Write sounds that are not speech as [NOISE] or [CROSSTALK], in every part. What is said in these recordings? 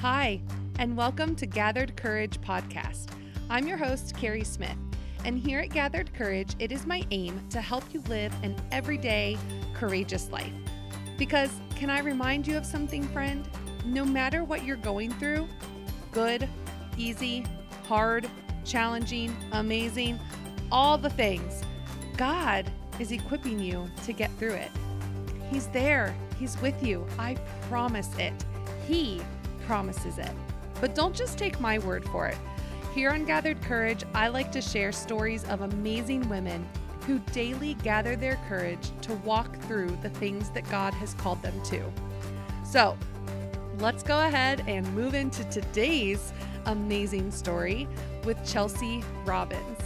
Hi, and welcome to Gathered Courage Podcast. I'm your host, Carrie Smith, and here at Gathered Courage, it is my aim to help you live an everyday, courageous life. Because, can I remind you of something, friend? No matter what you're going through good, easy, hard, challenging, amazing, all the things God is equipping you to get through it. He's there, He's with you. I promise it. He promises it. But don't just take my word for it. Here on Gathered Courage, I like to share stories of amazing women who daily gather their courage to walk through the things that God has called them to. So, let's go ahead and move into today's amazing story with Chelsea Robbins.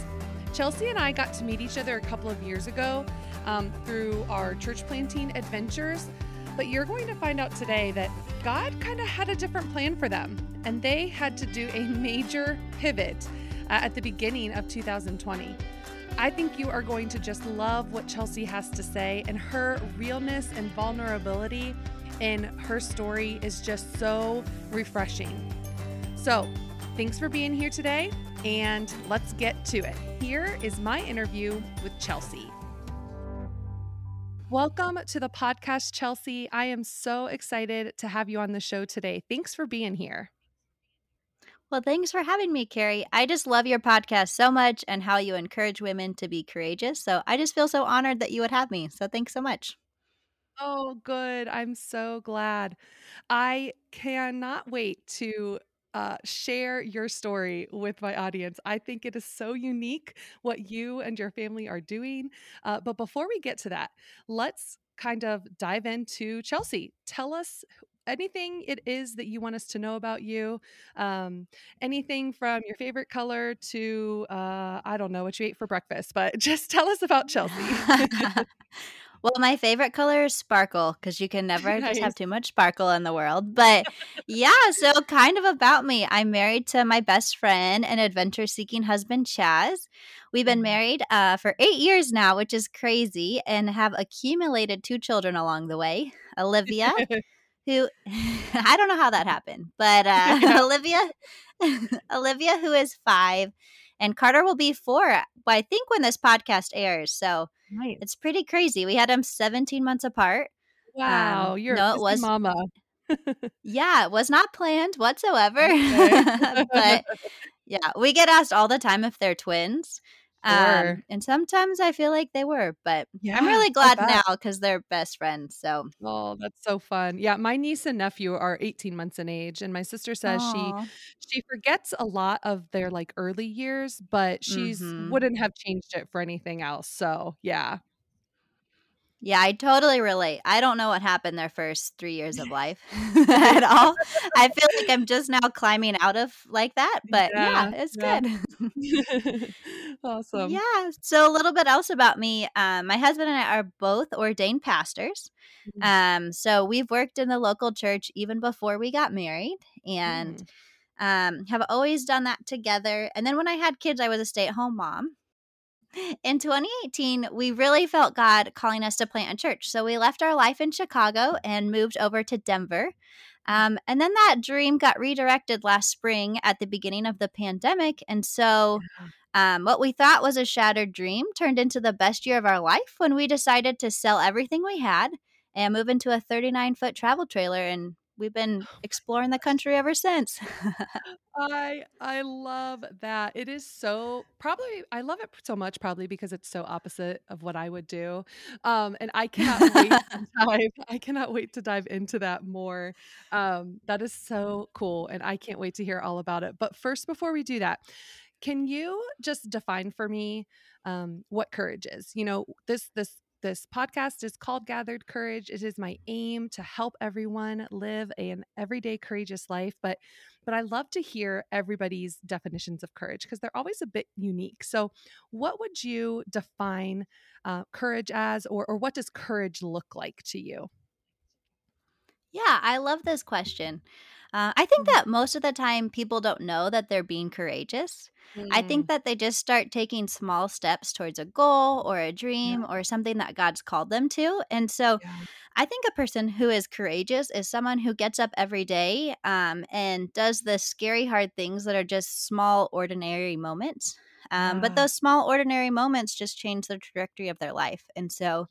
Chelsea and I got to meet each other a couple of years ago um, through our church planting adventures. But you're going to find out today that God kind of had a different plan for them, and they had to do a major pivot uh, at the beginning of 2020. I think you are going to just love what Chelsea has to say, and her realness and vulnerability in her story is just so refreshing. So, thanks for being here today, and let's get to it. Here is my interview with Chelsea. Welcome to the podcast, Chelsea. I am so excited to have you on the show today. Thanks for being here. Well, thanks for having me, Carrie. I just love your podcast so much and how you encourage women to be courageous. So I just feel so honored that you would have me. So thanks so much. Oh, good. I'm so glad. I cannot wait to uh, share your story with my audience. I think it is so unique what you and your family are doing. Uh, but before we get to that, let's kind of dive into Chelsea. Tell us anything it is that you want us to know about you um, anything from your favorite color to uh, i don't know what you ate for breakfast but [LAUGHS] just tell us about chelsea [LAUGHS] [LAUGHS] Well, my favorite color is sparkle because you can [LAUGHS] never nice. just have too much sparkle in the world. But [LAUGHS] yeah, so kind of about me. I'm married to my best friend and adventure seeking husband, Chaz. We've been mm-hmm. married uh, for eight years now, which is crazy, and have accumulated two children along the way Olivia. [LAUGHS] who I don't know how that happened, but uh, Olivia, Olivia, who is five, and Carter will be four. I think when this podcast airs, so Nice. It's pretty crazy. We had them 17 months apart. Wow, um, you're no, it was mama. yeah, it was not planned whatsoever. Okay. [LAUGHS] but yeah, we get asked all the time if they're twins. Sure. Um, and sometimes I feel like they were, but yeah, I'm really glad now because they're best friends. So, oh, that's so fun. Yeah, my niece and nephew are 18 months in age, and my sister says Aww. she she forgets a lot of their like early years, but she's mm-hmm. wouldn't have changed it for anything else. So, yeah, yeah, I totally relate. I don't know what happened their first three years of [LAUGHS] life [LAUGHS] at all. I feel like I'm just now climbing out of like that, but yeah, yeah it's yeah. good. [LAUGHS] awesome. Yeah. So a little bit else about me. Um, my husband and I are both ordained pastors. Mm-hmm. Um, so we've worked in the local church even before we got married, and mm. um, have always done that together. And then when I had kids, I was a stay at home mom in 2018, we really felt God calling us to plant a church. So we left our life in Chicago and moved over to Denver. Um, and then that dream got redirected last spring at the beginning of the pandemic. And so, um, what we thought was a shattered dream turned into the best year of our life when we decided to sell everything we had and move into a 39 foot travel trailer and we've been exploring the country ever since. [LAUGHS] I I love that. It is so probably I love it so much probably because it's so opposite of what I would do. Um and I [LAUGHS] cannot wait to dive I cannot wait to dive into that more. Um that is so cool and I can't wait to hear all about it. But first before we do that, can you just define for me um what courage is? You know, this this this podcast is called Gathered Courage. It is my aim to help everyone live an everyday courageous life, but but I love to hear everybody's definitions of courage because they're always a bit unique. So, what would you define uh, courage as, or or what does courage look like to you? Yeah, I love this question. Uh, I think mm. that most of the time people don't know that they're being courageous. Mm. I think mm. that they just start taking small steps towards a goal or a dream yeah. or something that God's called them to. And so, yeah. I think a person who is courageous is someone who gets up every day um, and does the scary, hard things that are just small, ordinary moments. Um, yeah. But those small, ordinary moments just change the trajectory of their life. And so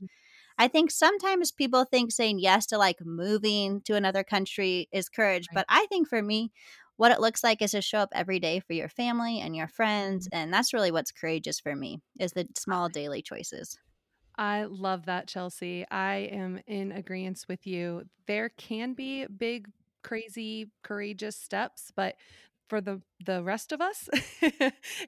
I think sometimes people think saying yes to like moving to another country is courage. Right. But I think for me, what it looks like is to show up every day for your family and your friends. Mm-hmm. And that's really what's courageous for me is the small daily choices. I love that, Chelsea. I am in agreement with you. There can be big, crazy, courageous steps, but for the the rest of us, [LAUGHS]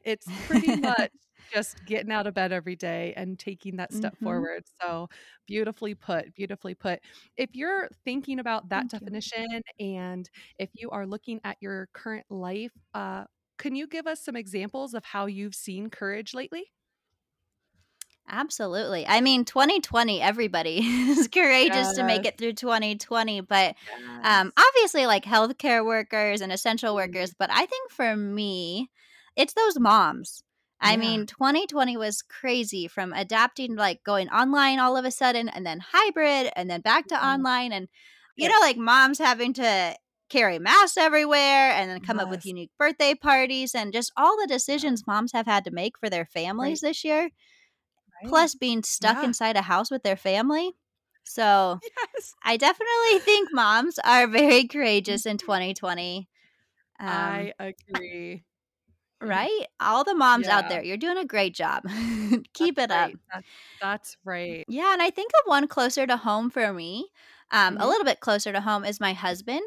it's pretty [LAUGHS] much just getting out of bed every day and taking that step mm-hmm. forward. So beautifully put, beautifully put. If you're thinking about that Thank definition you. and if you are looking at your current life, uh, can you give us some examples of how you've seen courage lately? Absolutely. I mean, 2020, everybody [LAUGHS] is courageous yes. to make it through 2020. But yes. um, obviously, like healthcare workers and essential mm-hmm. workers. But I think for me, it's those moms. I mean, 2020 was crazy from adapting, like going online all of a sudden, and then hybrid, and then back to mm-hmm. online. And, you know, like moms having to carry masks everywhere and then come yes. up with unique birthday parties and just all the decisions moms have had to make for their families right. this year plus being stuck yeah. inside a house with their family. So yes. I definitely think moms are very courageous in 2020. Um, I [LAUGHS] agree. Right? All the moms yeah. out there, you're doing a great job. [LAUGHS] Keep that's it right. up. That's, that's, right. Yeah. And I think of one closer to home for me, um, mm-hmm. a little bit closer to home is my husband.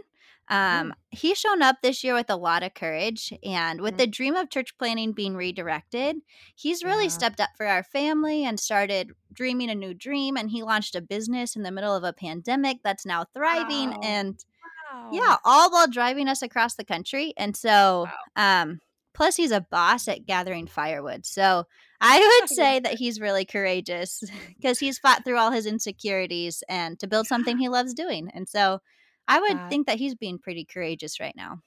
Um, mm. he's shown up this year with a lot of courage, and with mm. the dream of church planting being redirected, he's really yeah. stepped up for our family and started dreaming a new dream. And he launched a business in the middle of a pandemic that's now thriving, wow. and wow. yeah, all while driving us across the country. And so, wow. um, plus he's a boss at gathering firewood, so. I would say that he's really courageous [LAUGHS] because he's fought through all his insecurities and to build something he loves doing. And so I would uh, think that he's being pretty courageous right now.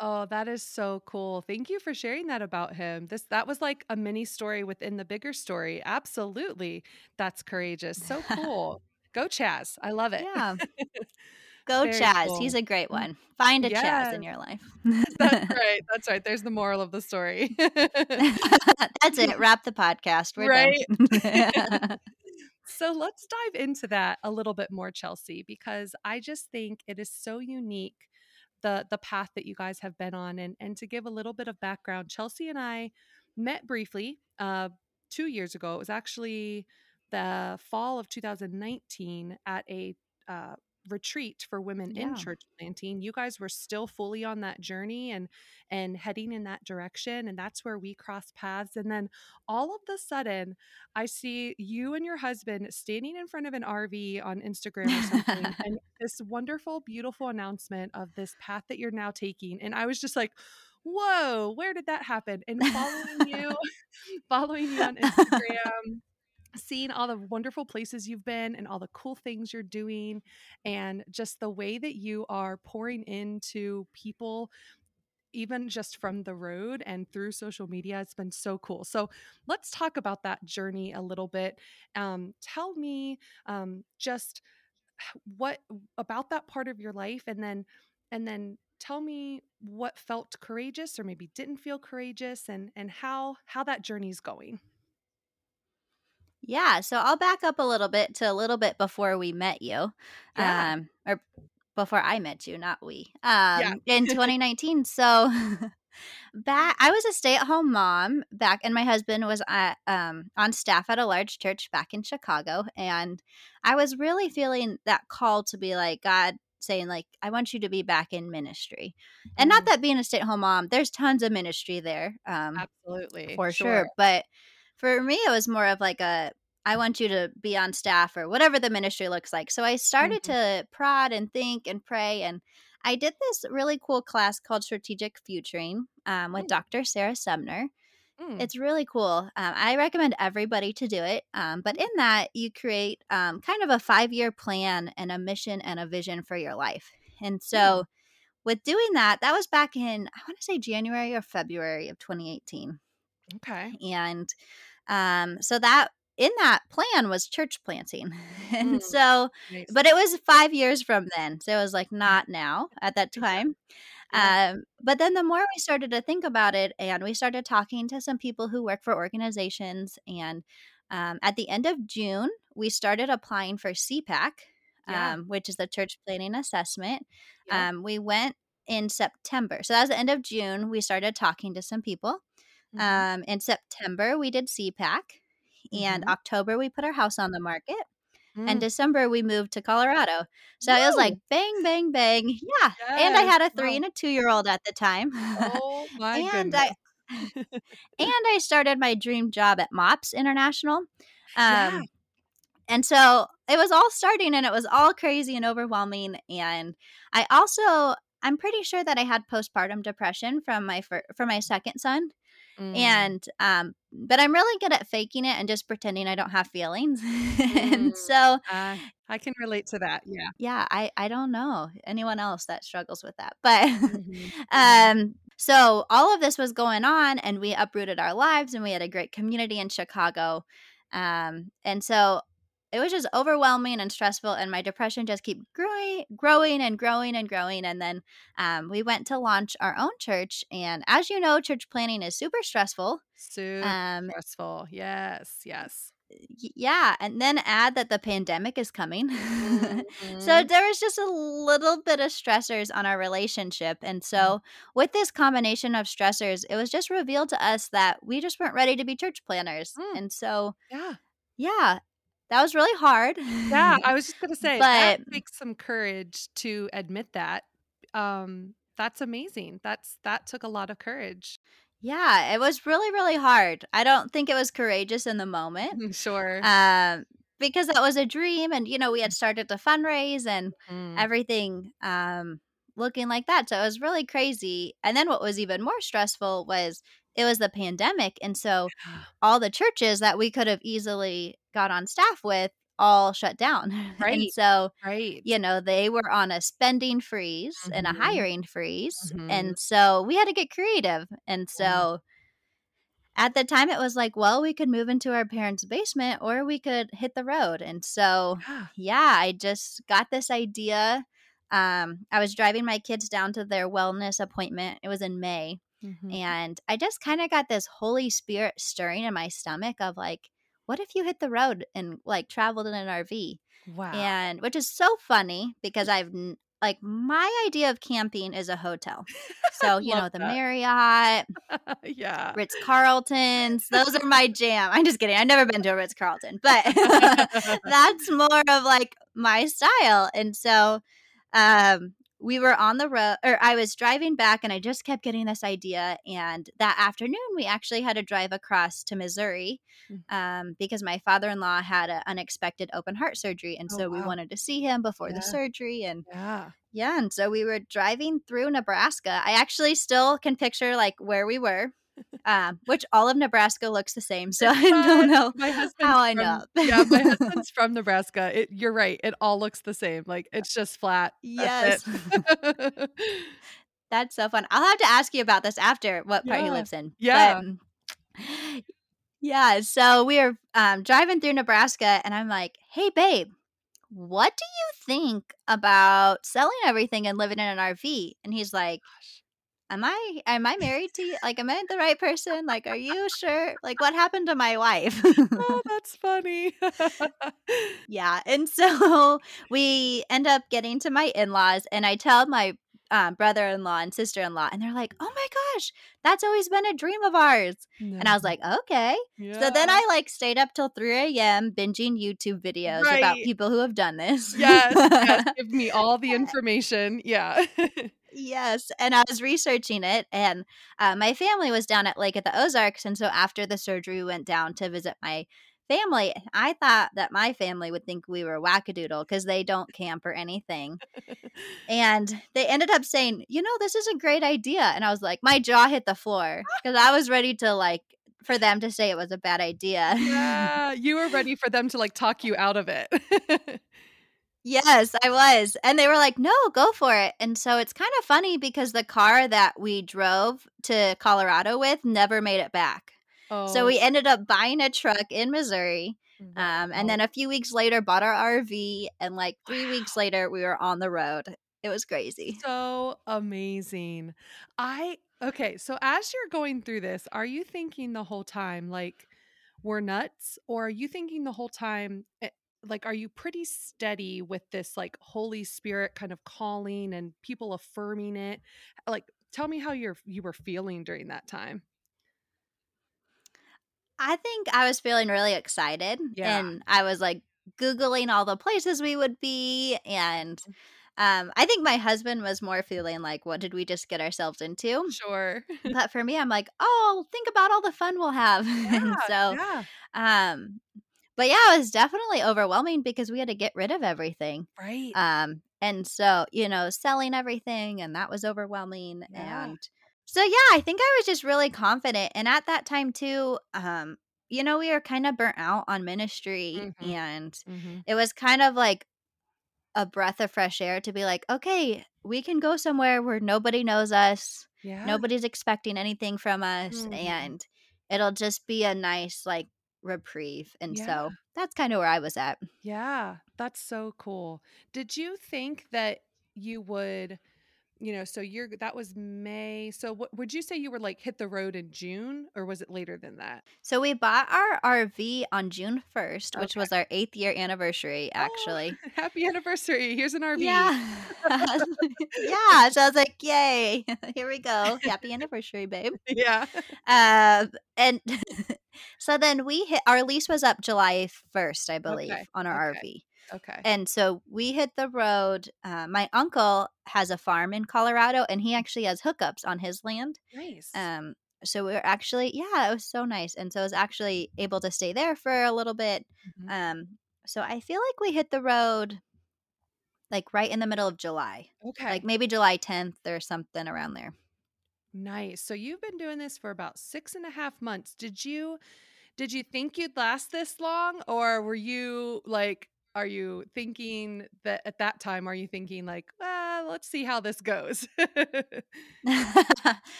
Oh, that is so cool. Thank you for sharing that about him. This that was like a mini story within the bigger story. Absolutely. That's courageous. So [LAUGHS] cool. Go Chaz. I love it. Yeah. [LAUGHS] Go Very Chaz. Cool. He's a great mm, one. Find a yes. Chaz in your life. [LAUGHS] That's [LAUGHS] right. That's right. There's the moral of the story. [LAUGHS] That's it. Wrap the podcast. We're right. So let's dive into that a little bit more, Chelsea, because I just think it is so unique the the path that you guys have been on. And and to give a little bit of background, Chelsea and I met briefly uh, two years ago. It was actually the fall of 2019 at a uh, retreat for women yeah. in church planting you guys were still fully on that journey and and heading in that direction and that's where we crossed paths and then all of the sudden i see you and your husband standing in front of an rv on instagram or something [LAUGHS] and this wonderful beautiful announcement of this path that you're now taking and i was just like whoa where did that happen and following you [LAUGHS] [LAUGHS] following you on instagram seeing all the wonderful places you've been and all the cool things you're doing and just the way that you are pouring into people even just from the road and through social media it's been so cool. So let's talk about that journey a little bit. Um, tell me um, just what about that part of your life and then and then tell me what felt courageous or maybe didn't feel courageous and and how how that journey's going yeah, so I'll back up a little bit to a little bit before we met you. Yeah. Um or before I met you, not we. Um yeah. in [LAUGHS] 2019. So [LAUGHS] back I was a stay-at-home mom back and my husband was at, um on staff at a large church back in Chicago and I was really feeling that call to be like God saying like I want you to be back in ministry. Mm-hmm. And not mm-hmm. that being a stay-at-home mom, there's tons of ministry there. Um Absolutely. For sure, sure but for me it was more of like a I want you to be on staff or whatever the ministry looks like. So I started mm-hmm. to prod and think and pray. And I did this really cool class called Strategic Futuring um, with mm. Dr. Sarah Sumner. Mm. It's really cool. Um, I recommend everybody to do it. Um, but in that, you create um, kind of a five year plan and a mission and a vision for your life. And so, mm. with doing that, that was back in, I want to say January or February of 2018. Okay. And um, so that in that plan was church planting. [LAUGHS] and Mm, so, nice. but it was five years from then. So it was like not now at that time. Yeah. Um, but then the more we started to think about it and we started talking to some people who work for organizations, and um, at the end of June, we started applying for CPAC, Yeah. um, which is the church planting assessment. Yep. Um, we went in September. So that was the end of June. We started talking to some people. Mhm. Um, in September, we did CPAC. And Mhm. October, we put our house on the market. And Mm. December, we moved to Colorado. So it was like bang, bang, bang. Yeah. And I had a three Wow. and a two year old at the time. Oh [LAUGHS] my and goodness. I [LAUGHS] and I started my dream job at MOPS International. Yeah. Um, and so it was all starting and it was all crazy and overwhelming. And I also, I'm pretty sure that I had postpartum depression from my fir- from my second son. Mm. And um, but I'm really good at faking it and just pretending I don't have feelings. [LAUGHS] and Mm. so Uh, I can relate to that. Yeah. yeah, I I don't know anyone else that struggles with that. But Mhm. [LAUGHS] Mhm. um so all of this was going on and we uprooted our lives and we had a great community in Chicago. Um and so it was just overwhelming and stressful and my depression just kept growing growing and growing and growing and then um, we went to launch our own church and as you know church planting is super stressful Super um, stressful. Yes. Yes. yeah and then add that the pandemic is coming [LAUGHS] so Mhm. there was just a little bit of stressors on our relationship and Mm. so with this combination of stressors it was just revealed to us that we just weren't ready to be church planners Mm. and so Yeah. yeah that was really hard Yeah. [LAUGHS] I was just gonna say that but takes some courage to admit that. Um, that's amazing. That's that took a lot of courage. yeah it was really really hard i don't think it was courageous in the moment Sure. um because that was a dream and you know we had started to fundraise and Mm. everything um looking like that so it was really crazy and then what was even more stressful was it was the pandemic and so all the churches that we could have easily got on staff with all shut down [LAUGHS] and Right. so Right. you know they were on a spending freeze and a Mhm. hiring freeze Mhm. and so we had to get creative and so at the time it was like well we could move into our parents basement or we could hit the road and so Yeah. yeah i just got this idea um i was driving my kids down to their wellness appointment it was in may Mhm. and i just kind of got this holy spirit stirring in my stomach of like what if you hit the road and like traveled in an rv Wow. and which is so funny because i've like my idea of camping is a hotel [LAUGHS] so you know the that. marriott [LAUGHS] yeah. ritz carltons those are my jam i'm just kidding i've never been to a ritz carlton but [LAUGHS] that's more of like my style and so um we were on the road or i was driving back and i just kept getting this idea and that afternoon we actually had to drive across to missouri Mm. um, because my father-in-law had an unexpected open heart surgery and Oh, so we wanted to see him before Yeah. the surgery and yeah. yeah and so we were driving through nebraska i actually still can picture like where we were um, which all of nebraska looks the same so [LAUGHS] i don't know My husband's how i from, know [LAUGHS] yeah, my husband's from Nebraska. It, you're right. It all looks the same. Like it's just flat. yes [LAUGHS] That's so fun. I'll have to ask you about this after what part he Yeah. lives in. Yeah. But, yeah. So we were um, driving through Nebraska, and I'm like, "Hey, babe, what do you think about selling everything and living in an RV?" And he's like, "Am I am I married to you? Like, am I the right [LAUGHS] person? Like, are you sure? Like, what happened to my wife?" oh, [LAUGHS] that's funny. [LAUGHS] Yeah. And so we end up getting to my in laws, and I tell my um, brother in law and sister in law, and they're like, oh my gosh, that's always been a dream of ours. And I was like, okay. So then I like stayed up till 3 a.m. binging YouTube videos about people who have done this. yes, yes, give me all the information. Yeah. Yes, and I was researching it, and uh, my family was down at Lake at the Ozarks, and so after the surgery, we went down to visit my family. I thought that my family would think we were wackadoodle because they don't camp or anything, and they ended up saying, "You know, this is a great idea," and I was like, my jaw hit the floor because I was ready to like for them to say it was a bad idea. yeah. You were ready for them to like talk you out of it. [LAUGHS] Yes, I was. And they were like, no, go for it. And so it's kind of funny because the car that we drove to Colorado with never made it back. oh, So we ended up buying a truck in Missouri Um, and then a few weeks later, bought our RV, and like three wow. weeks [GASPS] later, we were on the road. It was crazy. So amazing. I okay. So as you're going through this, are you thinking the whole time like we're nuts, or are you thinking the whole time? Like are you pretty steady with this like holy spirit kind of calling and people affirming it like tell me how you're you were feeling during that time I think I was feeling really excited. Yeah. And I was like Googling all the places we would be. And mm. um, I think my husband was more feeling like, what did we just get ourselves into? Sure. [LAUGHS] but for me, I'm like, oh, think about all the fun we'll have. [LAUGHS] Yeah, and so, yeah. um, but yeah, it was definitely overwhelming because we had to get rid of everything. Right. Um, and so, you know, selling everything and that was overwhelming. Yeah. And so yeah, I think I was just really confident. And at that time too, um, you know, we were kind of burnt out on ministry mm-hmm. and mm-hmm. it was kind of like a breath of fresh air to be like, okay, we can go somewhere where nobody knows us. Yeah. Nobody's expecting anything from us mm-hmm. and it'll just be a nice like reprieve. And yeah. so that's kind of where I was at. Yeah, that's so cool. Did you think that you would you know, so you're that was May. So what would you say you were like hit the road in June or was it later than that? So we bought our RV on June 1st, which was our 8th year anniversary oh, actually. Oh, [LAUGHS] happy anniversary. Here's an RV. Yeah. [LAUGHS] yeah, so I was like, "Yay. [LAUGHS] Here we go. Happy anniversary, babe." Yeah. Um and so then we hit our lease was up July 1st, I believe, okay. on our okay. RV. Okay. And so we hit the road. Uh, my uncle has a farm in Colorado, and he actually has hookups on his land. Nice. Um, so we were actually, yeah, it was so nice, and so I was actually able to stay there for a little bit. Mm-hmm. Um, so I feel like we hit the road like right in the middle of July. Okay. Like maybe July 10th or something around there. Nice. So you've been doing this for about six and a half months. Did you did you think you'd last this long or were you like are you thinking that at that time are you thinking like well let's see how this goes [LAUGHS]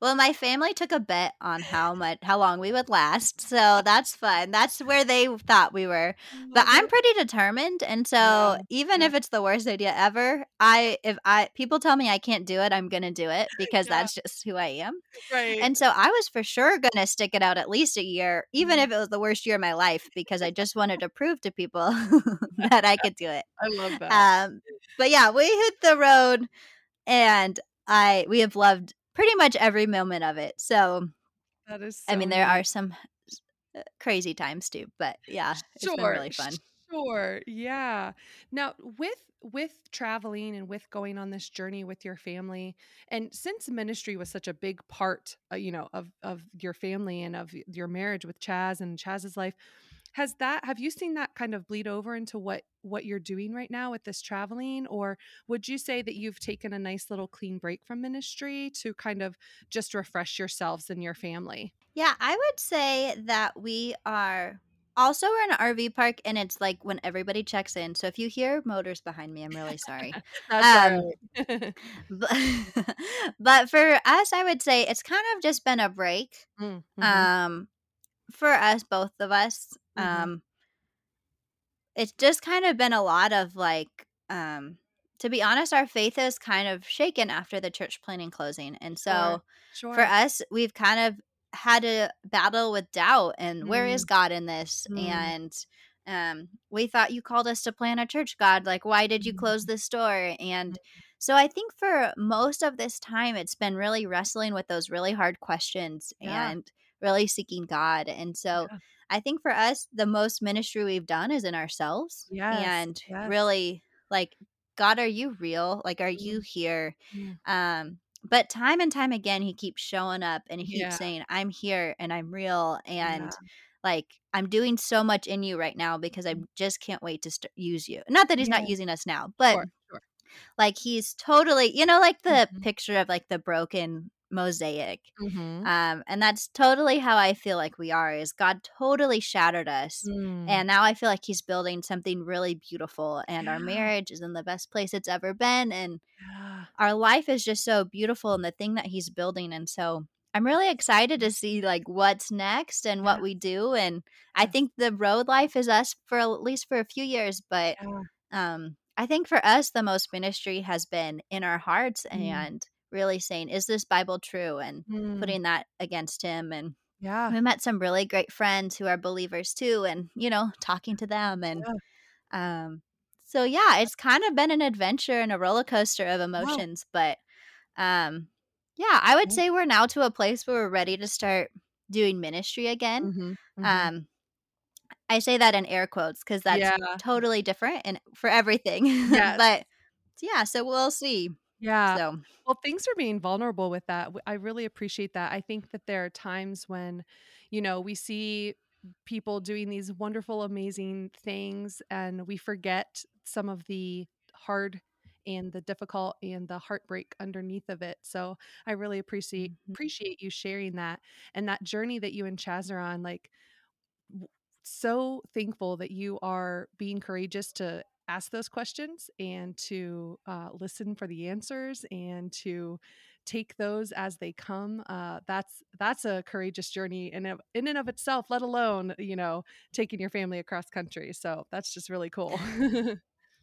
well my family took a bet on how much how long we would last so that's fun that's where they thought we were but i'm pretty determined and so yeah. even yeah. if it's the worst idea ever i if i people tell me i can't do it i'm gonna do it [LAUGHS] because yeah. that's just who i am right and so i was for sure gonna stick it out at least a year even mm-hmm. if it was the worst year of my life because i just wanted to prove to people [LAUGHS] that I could do it. I love that. Um, but yeah, we hit the road, and I we have loved pretty much every moment of it. So that is. So I mean, there are some uh, crazy times too, but yeah, it's sure, been really fun. Sure. Yeah. Now with with traveling and with going on this journey with your family and since ministry was such a big part uh, you know of of your family and of your marriage with Chaz and Chaz's life has that have you seen that kind of bleed over into what what you're doing right now with this traveling? Or would you say that you've taken a nice little clean break from ministry to kind of just refresh yourselves and your family? Yeah i would say that we are also we're in an rv park and it's like when everybody checks in. So if you hear motors behind me i'm really sorry. [LAUGHS] Um, [LAUGHS] [LAUGHS] but, but, for us i would say it's kind of just been a break. Mm, mm-hmm. um for us both of us Mm-hmm. Um, it's just kind of been a lot of like, um, to be honest, our faith is kind of shaken after the church planting closing. And so sure. Sure. for us, we've kind of had a battle with doubt and mm. where is mm. God in this? Mm. And um, we thought you called us to plan a church, God. Like, why did you close mm. this door? And so I think for most of this time, it's been really wrestling with those really hard questions yeah. and really seeking God. And so yeah. I think for us, the most ministry we've done is in ourselves. Yes, and yes. really like, God, are you real? Like, are you mm-hmm. here? Um, but time and time again, he keeps showing up and he keeps yeah. saying, I'm here and I'm real. And yeah. like, I'm doing so much in you right now because I mm. just can't wait to st- use you. Not that he's yeah. not using us now, but sure, sure. like, he's totally, you know, like the mm-hmm. picture of like the broken mosaic. Mm-hmm. Um, and that's totally how I feel like we are is God totally shattered us. Mm. And now I feel like he's building something really beautiful and yeah. our marriage is in the best place it's ever been. And yeah. our life is just so beautiful and the thing that he's building. And so I'm really excited to see like what's next and what we do. And I think the road life is us for at least for a few years. But um, I think for us, the most ministry has been in our hearts Mm. and really saying, is this Bible true? And Mm. putting that against Him. And Yeah. we met some really great friends who are believers too, and you know, talking to them. And Yeah. um, so yeah, it's kind of been an adventure and a roller coaster of Wow. emotions. But um, yeah, I would say we're now to a place where we're ready to start doing ministry again. Mhm. Mhm. Um, I say that in air quotes because that's Yeah. totally different and for everything. [LAUGHS] Yes. but yeah, so we'll see. Yeah. So Well, thanks for being vulnerable with that. W- I really appreciate that. I think that there are times when, you know, we see people doing these wonderful, amazing things and we forget some of the hard and the difficult and the heartbreak underneath of it. So I really appreciate Mhm. appreciate you sharing that and that journey that you and Chaz are on. Like w- so thankful that you are being courageous to ask those questions and to uh, listen for the answers and to take those as they come uh, that's that's a courageous journey in, of, in and of itself let alone you know taking your family across country so that's just really cool [LAUGHS]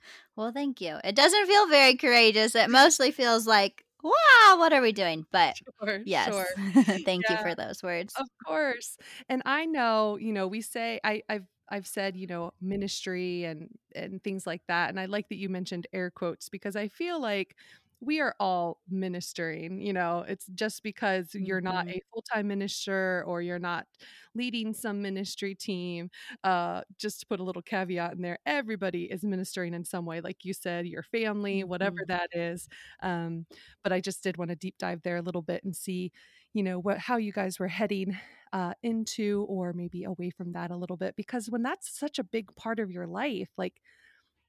[LAUGHS] well, thank you. It doesn't feel very courageous. It mostly feels like, wow, what are we doing? But sure yes, sure [LAUGHS] thank you for those words. Of course. And I know, you know, we say I I've I've said, you know, ministry and and things like that. And I like that you mentioned air quotes because I feel like we are all ministering, you know, it's just because you're not hmm a full-time minister or you're not leading some ministry team. Uh just to put a little caveat in there, everybody is ministering in some way, like you said, your family, whatever hmm that is. Um, but I just did want to deep dive there a little bit and see you know what how you guys were heading uh, into or maybe away from that a little bit because when that's such a big part of your life like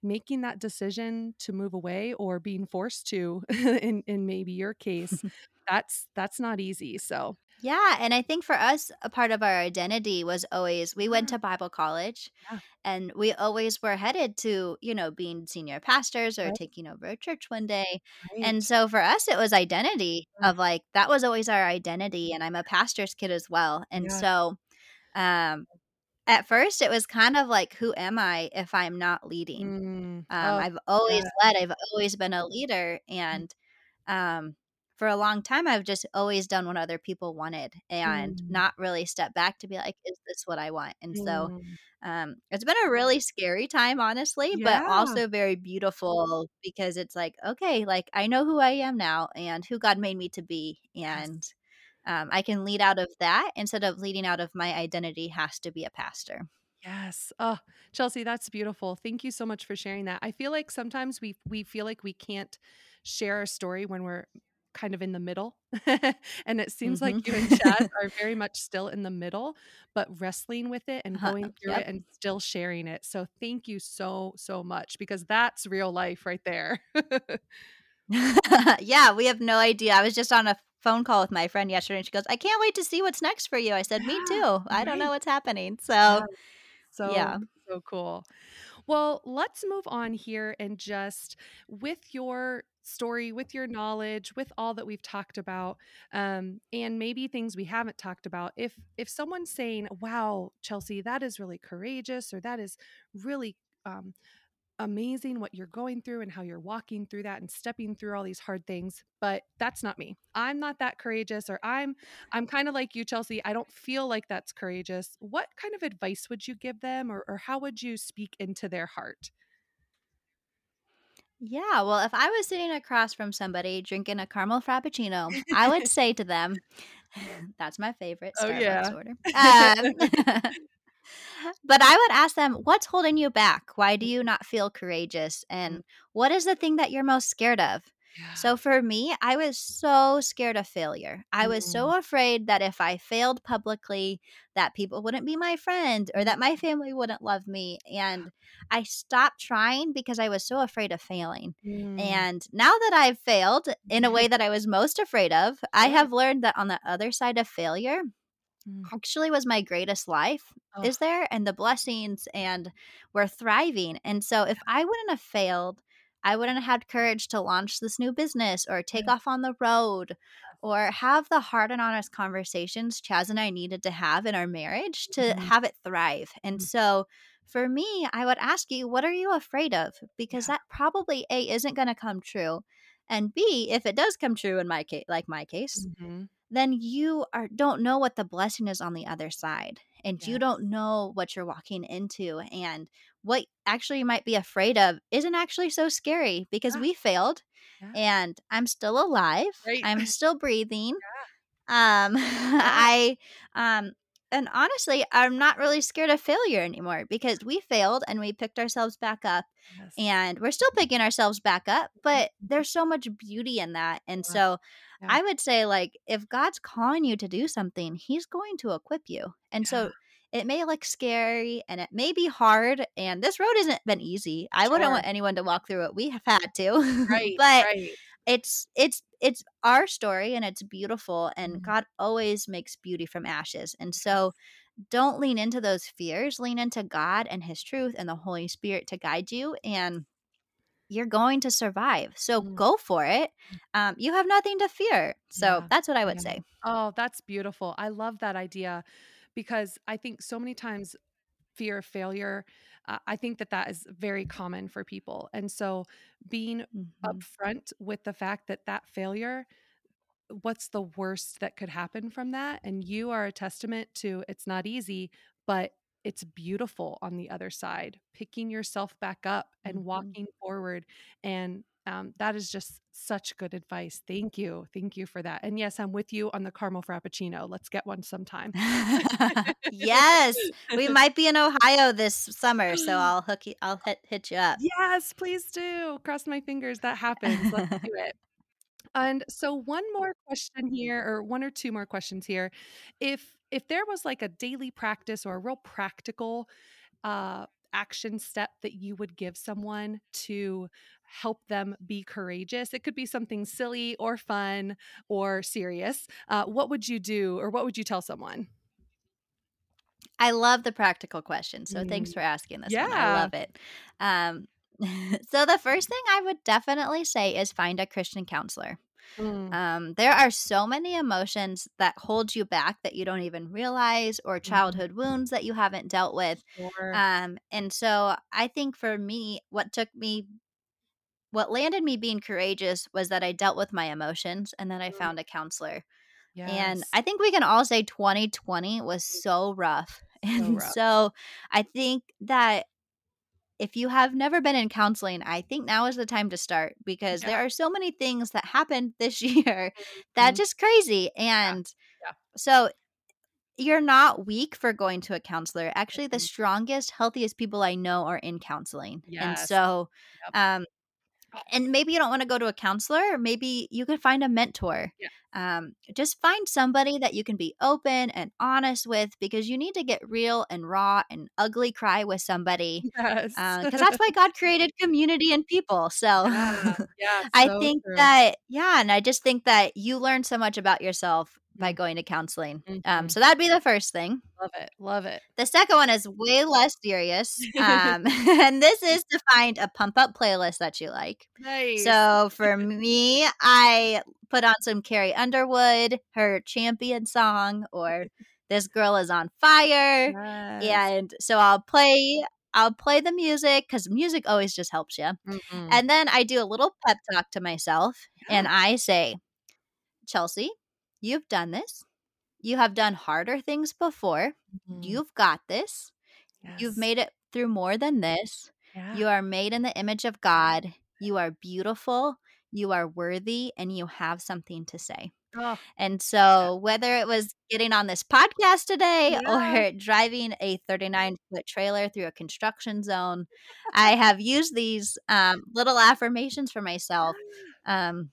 making that decision to move away or being forced to [LAUGHS] in in maybe your case [LAUGHS] that's that's not easy so Yeah, and I think for us, a part of our identity was always we went to Bible college yeah and we always were headed to, you know, being senior pastors or right taking over a church one day. And so for us, it was identity yeah of like, that was always our identity. And I'm a pastor's kid as well. And yeah so um, at first, it was kind of like, who am I if I'm not leading? mm. Um, oh I've always led, I've always been a leader, and um, for a long time, I've just always done what other people wanted and mm. not really stepped back to be like, is this what I want? And so Mm. um, it's been a really scary time, honestly, but also very beautiful because it's like, okay, like I know who I am now and who God made me to be. And yes um, I can lead out of that instead of leading out of my identity has to be a pastor. Yes. Oh, Chelsea, that's beautiful. Thank you so much for sharing that. I feel like sometimes we we feel like we can't share our story when we're kind of in the middle. [LAUGHS] and it seems hmm like you and [LAUGHS] Chaz are very much still in the middle, but wrestling with it and going through it and still sharing it. So thank you so so much because that's real life right there. [LAUGHS] yeah, we have no idea. I was just on a phone call with my friend yesterday and she goes, I can't wait to see what's next for you. I said, Me yeah, [GASPS] too. I don't know what's happening. Yeah. So, So yeah. so cool. Well, let's move on here and just with your story, with your knowledge, with all that we've talked about, um, and maybe things we haven't talked about. If if someone's saying, "Wow, Chelsea, that is really courageous," or "That is really um, amazing what you're going through and how you're walking through that and stepping through all these hard things but that's not me i'm not that courageous or i'm i'm kind of like you chelsea i don't feel like that's courageous what kind of advice would you give them or, or how would you speak into their heart Yeah. Well, if I was sitting across from somebody drinking a caramel frappuccino, I would [LAUGHS] say to them, [LAUGHS] that's my favorite oh yeah Starbucks order. Um, [LAUGHS] But I would ask them, what's holding you back? Why do you not feel courageous? Mm, And what is the thing that you're most scared of? Yeah So for me, I was so scared of failure. I was Mm, so afraid that if I failed publicly, that people wouldn't be my friend or that my family wouldn't love me. And I stopped trying because I was so afraid of failing. mm. And now that I've failed in a way that I was most afraid of, I have learned that on the other side of failure, Mm. actually was my greatest life oh is there and the blessings and we're thriving and so if i wouldn't have failed i wouldn't have had courage to launch this new business or take off on the road or have the hard and honest conversations Chaz and I needed to have in our marriage to Mhm. have it thrive. And Mhm. so for me, I would ask you, what are you afraid of? Because Yeah. that probably A isn't going to come true. And B, if it does come true in my case, like my case, Mhm. then you are don't know what the blessing is on the other side and you don't know what you're walking into and what actually you might be afraid of isn't actually so scary because Yeah. we failed Yeah. and I'm still alive. Right. I'm [LAUGHS] still breathing. Um [LAUGHS] I um and honestly, I'm not really scared of failure anymore because we failed and we picked ourselves back up Yes. and we're still picking ourselves back up, but there's so much beauty in that. And Yeah. so Yeah. I would say like if God's calling you to do something, he's going to equip you. And Yeah. so it may look scary and it may be hard and this road hasn't been easy. I wouldn't want anyone to walk through it. We have had to. [LAUGHS] Right. but right. it's it's it's our story and it's beautiful and Mhm. God always makes beauty from ashes. And so don't lean into those fears, lean into God and his truth and the Holy Spirit to guide you and you're going to survive. So Mm. go for it. Um, you have nothing to fear. So Yeah. that's what I would Yeah. say. Oh, that's beautiful. I love that idea because I think so many times fear of failure, uh, I think that that is very common for people. And so being Mhm. upfront with the fact that that failure, what's the worst that could happen from that? And you are a testament to it's not easy, but it's beautiful on the other side, picking yourself back up and Mhm. walking forward. And um, that is just such good advice. Thank you. Thank you for that. And yes, I'm with you on the caramel frappuccino. Let's get one sometime. [LAUGHS] yes, we [LAUGHS] might be in Ohio this summer, so [GASPS] I'll hook you. I'll hit hit you up. Yes, please do. Cross my fingers that happens. Let's do it. [LAUGHS] And so one more question here or one or two more questions here. If if there was like a daily practice or a real practical uh action step that you would give someone to help them be courageous, it could be something silly or fun or serious. Uh, what would you do or what would you tell someone? I love the practical question. So thanks Mm, for asking this one. I love it. Um, [LAUGHS] so the first thing I would definitely say is find a Christian counselor. Mm, Um, there are so many emotions that hold you back that you don't even realize, or mhm, childhood wounds that you haven't dealt with. Sure. Um, and so I think for me, what took me, what landed me being courageous was that I dealt with my emotions and then I Mm, found a counselor. And I think we can all say 2020 was so rough. [LAUGHS] So And rough. so I think that if you have never been in counseling, I think now is the time to start because Yeah. there are so many things that happened [LAUGHS] this year that Mhm. just crazy. And Yeah. so you're not weak for going to a counselor. Actually, the Mhm. strongest, healthiest people I know are in counseling. And so Yep. um and maybe you don't want to go to a counselor maybe you could find a mentor Yeah. um, just find somebody that you can be open and honest with because you need to get real and raw and ugly cry with somebody Yes. because that's why god [LAUGHS] created community and people so Yeah. Yeah. [LAUGHS] i So think true. that yeah and i just think that you learn so much about yourself by going to counseling um, mhm. so that'd be the first thing Love it. Love it. the second one is way less serious [LAUGHS] um, [LAUGHS] and this is to find a pump up playlist that you like Nice. so for me, I put on some Carrie Underwood, her champion song, or This Girl is on Fire. Yes. And so I'll play I'll play the music because music always just helps you. Mhm. And then I do a little pep talk to myself and I say, Chelsea, you've done this. You have done harder things before. Mhm. You've got this. You've made it through more than this. Yeah. You are made in the image of God. You are beautiful. You are worthy and you have something to say. Oh, And yeah. so, whether it was getting on this podcast today [LAUGHS] Yeah. or driving a 39 foot trailer through a construction zone, I have used these um, little affirmations for myself [GASPS] um,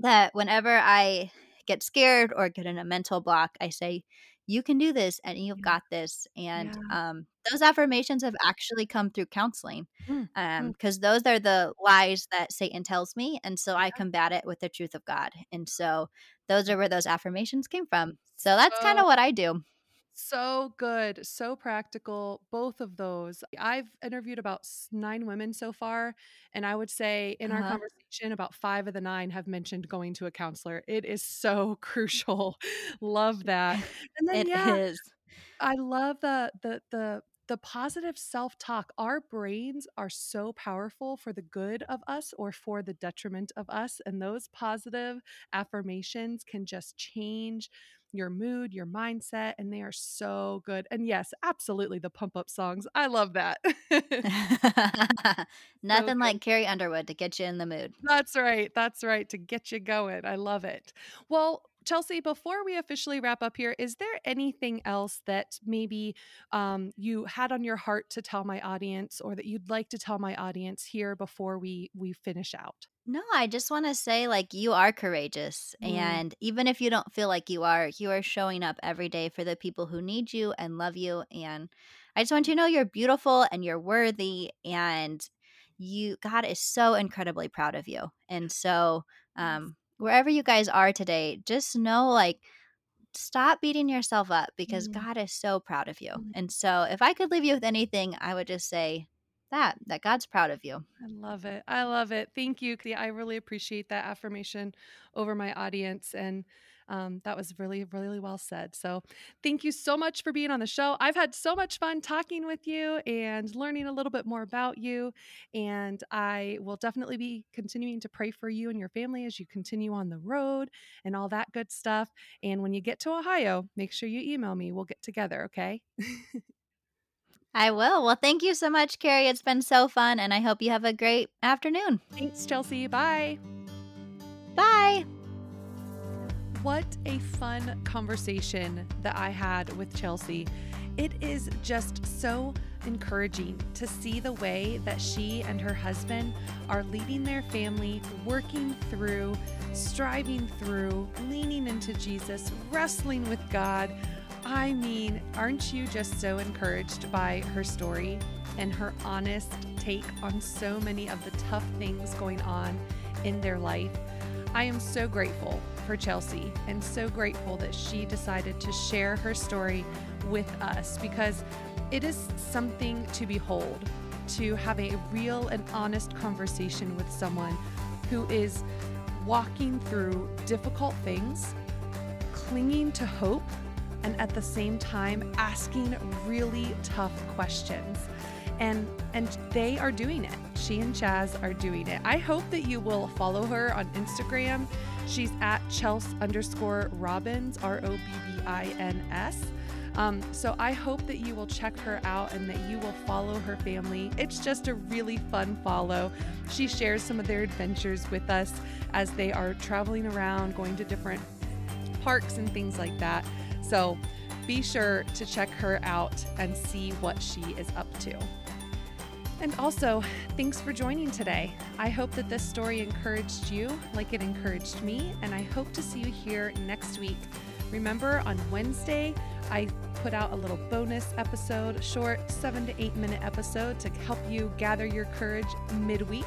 that whenever I get scared or get in a mental block, I say, You can do this and you've got this. And Yeah. um, those affirmations have actually come through counseling Mm, mm. because those are the lies that Satan tells me. And so I combat it with the truth of God. And so those are where those affirmations came from. So that's kind of what I do. So good, so practical, both of those. I've interviewed about nine women so far, and I would say in our Uh-huh. conversation, about five of the nine have mentioned going to a counselor. It is so [LAUGHS] crucial. Love [LAUGHS] that. And then, It yeah, is. I love the the the the positive self-talk. Our brains are so powerful for the good of us or for the detriment of us, and those positive affirmations can just change your mood, your mindset, and they are so good. And yes, absolutely the pump up songs. I love that. [LAUGHS] [LAUGHS] Nothing good. like Carrie Underwood to get you in the mood. That's right. That's right. To get you going. I love it. Well, Chelsea, before we officially wrap up here, is there anything else that maybe um, you had on your heart to tell my audience, or that you'd like to tell my audience here before we we finish out? No, I just want to say, like, you are courageous. Mm, And even if you don't feel like you are, you are showing up every day for the people who need you and love you. And I just want you to know you're beautiful and you're worthy. And you, God is so incredibly proud of you. And so, um, wherever you guys are today, just know, like, stop beating yourself up because Mm, God is so proud of you. mm. And so, if I could leave you with anything, I would just say that, that God's proud of you. I love it. I love it. Thank you. I really appreciate that affirmation over my audience. And um, that was really, really well said. So, thank you so much for being on the show. I've had so much fun talking with you and learning a little bit more about you. And I will definitely be continuing to pray for you and your family as you continue on the road and all that good stuff. And when you get to Ohio, make sure you email me. We'll get together, okay? [LAUGHS] I will. Well, thank you so much, Carrie. It's been so fun, and I hope you have a great afternoon. Thanks, Chelsea. Bye. Bye. What a fun conversation that I had with Chelsea. It is just so encouraging to see the way that she and her husband are leading their family, working through, striving through, leaning into Jesus, wrestling with God. I mean, aren't you just so encouraged by her story and her honest take on so many of the tough things going on in their life? I am so grateful for Chelsea and so grateful that she decided to share her story with us because it is something to behold to have a real and honest conversation with someone who is walking through difficult things, clinging to hope, and at the same time asking really tough questions and and they are doing it. She and Chaz are doing it. I hope that you will follow her on Instagram. She's at Chels underscore Robbins, R O B B I N S. Um, so I hope that you will check her out and that you will follow her family. It's just a really fun follow. She shares some of their adventures with us as they are traveling around, going to different parks and things like that. So be sure to check her out and see what she is up to. And also, thanks for joining today. I hope that this story encouraged you like it encouraged me, and I hope to see you here next week. Remember, on Wednesday, I put out a little bonus episode, short seven to eight minute episode to help you gather your courage midweek.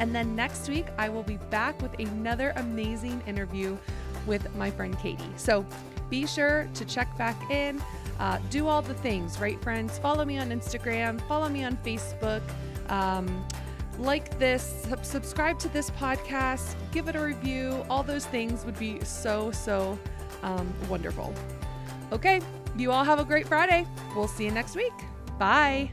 And then next week, I will be back with another amazing interview with my friend Katie. So be sure to check back in. Uh, do all the things, right, friends? Follow me on Instagram, follow me on Facebook. Um, like this, sub- subscribe to this podcast, give it a review. All those things would be so, so um, wonderful. Okay, you all have a great Friday. We'll see you next week. Bye.